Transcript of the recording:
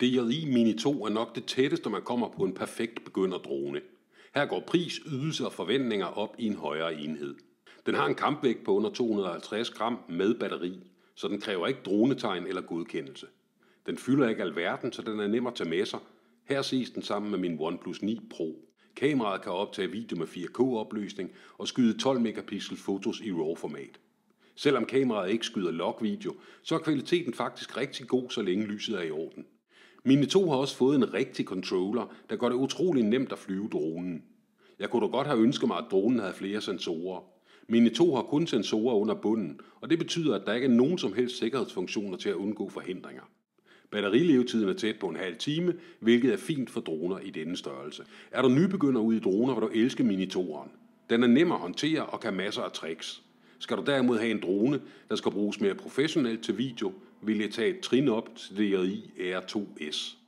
DJI Mini 2 er nok det tætteste, man kommer på en perfekt begynderdrone. Her går pris, ydelse og forventninger op i en højere enhed. Den har en kampvægt på under 250 gram med batteri, så den kræver ikke dronetegn eller godkendelse. Den fylder ikke alverden, så den er nem at tage med sig. Her ses den sammen med min OnePlus 9 Pro. Kameraet kan optage video med 4K-opløsning og skyde 12 megapixel fotos i RAW-format. Selvom kameraet ikke skyder log-video, så er kvaliteten faktisk rigtig god, så længe lyset er i orden. Mini 2 har også fået en rigtig controller, der gør det utrolig nemt at flyve dronen. Jeg kunne da godt have ønsket mig, at dronen havde flere sensorer. Mini 2 har kun sensorer under bunden, og det betyder, at der ikke er nogen som helst sikkerhedsfunktioner til at undgå forhindringer. Batterilevetiden er tæt på en halv time, hvilket er fint for droner i denne størrelse. Er du nybegynder ude i droner, vil du elske Mini 2'eren. Den er nem at håndtere og kan masser af tricks. Skal du derimod have en drone, der skal bruges mere professionelt til video, vil jeg tage et trin op til DJI Air 2S.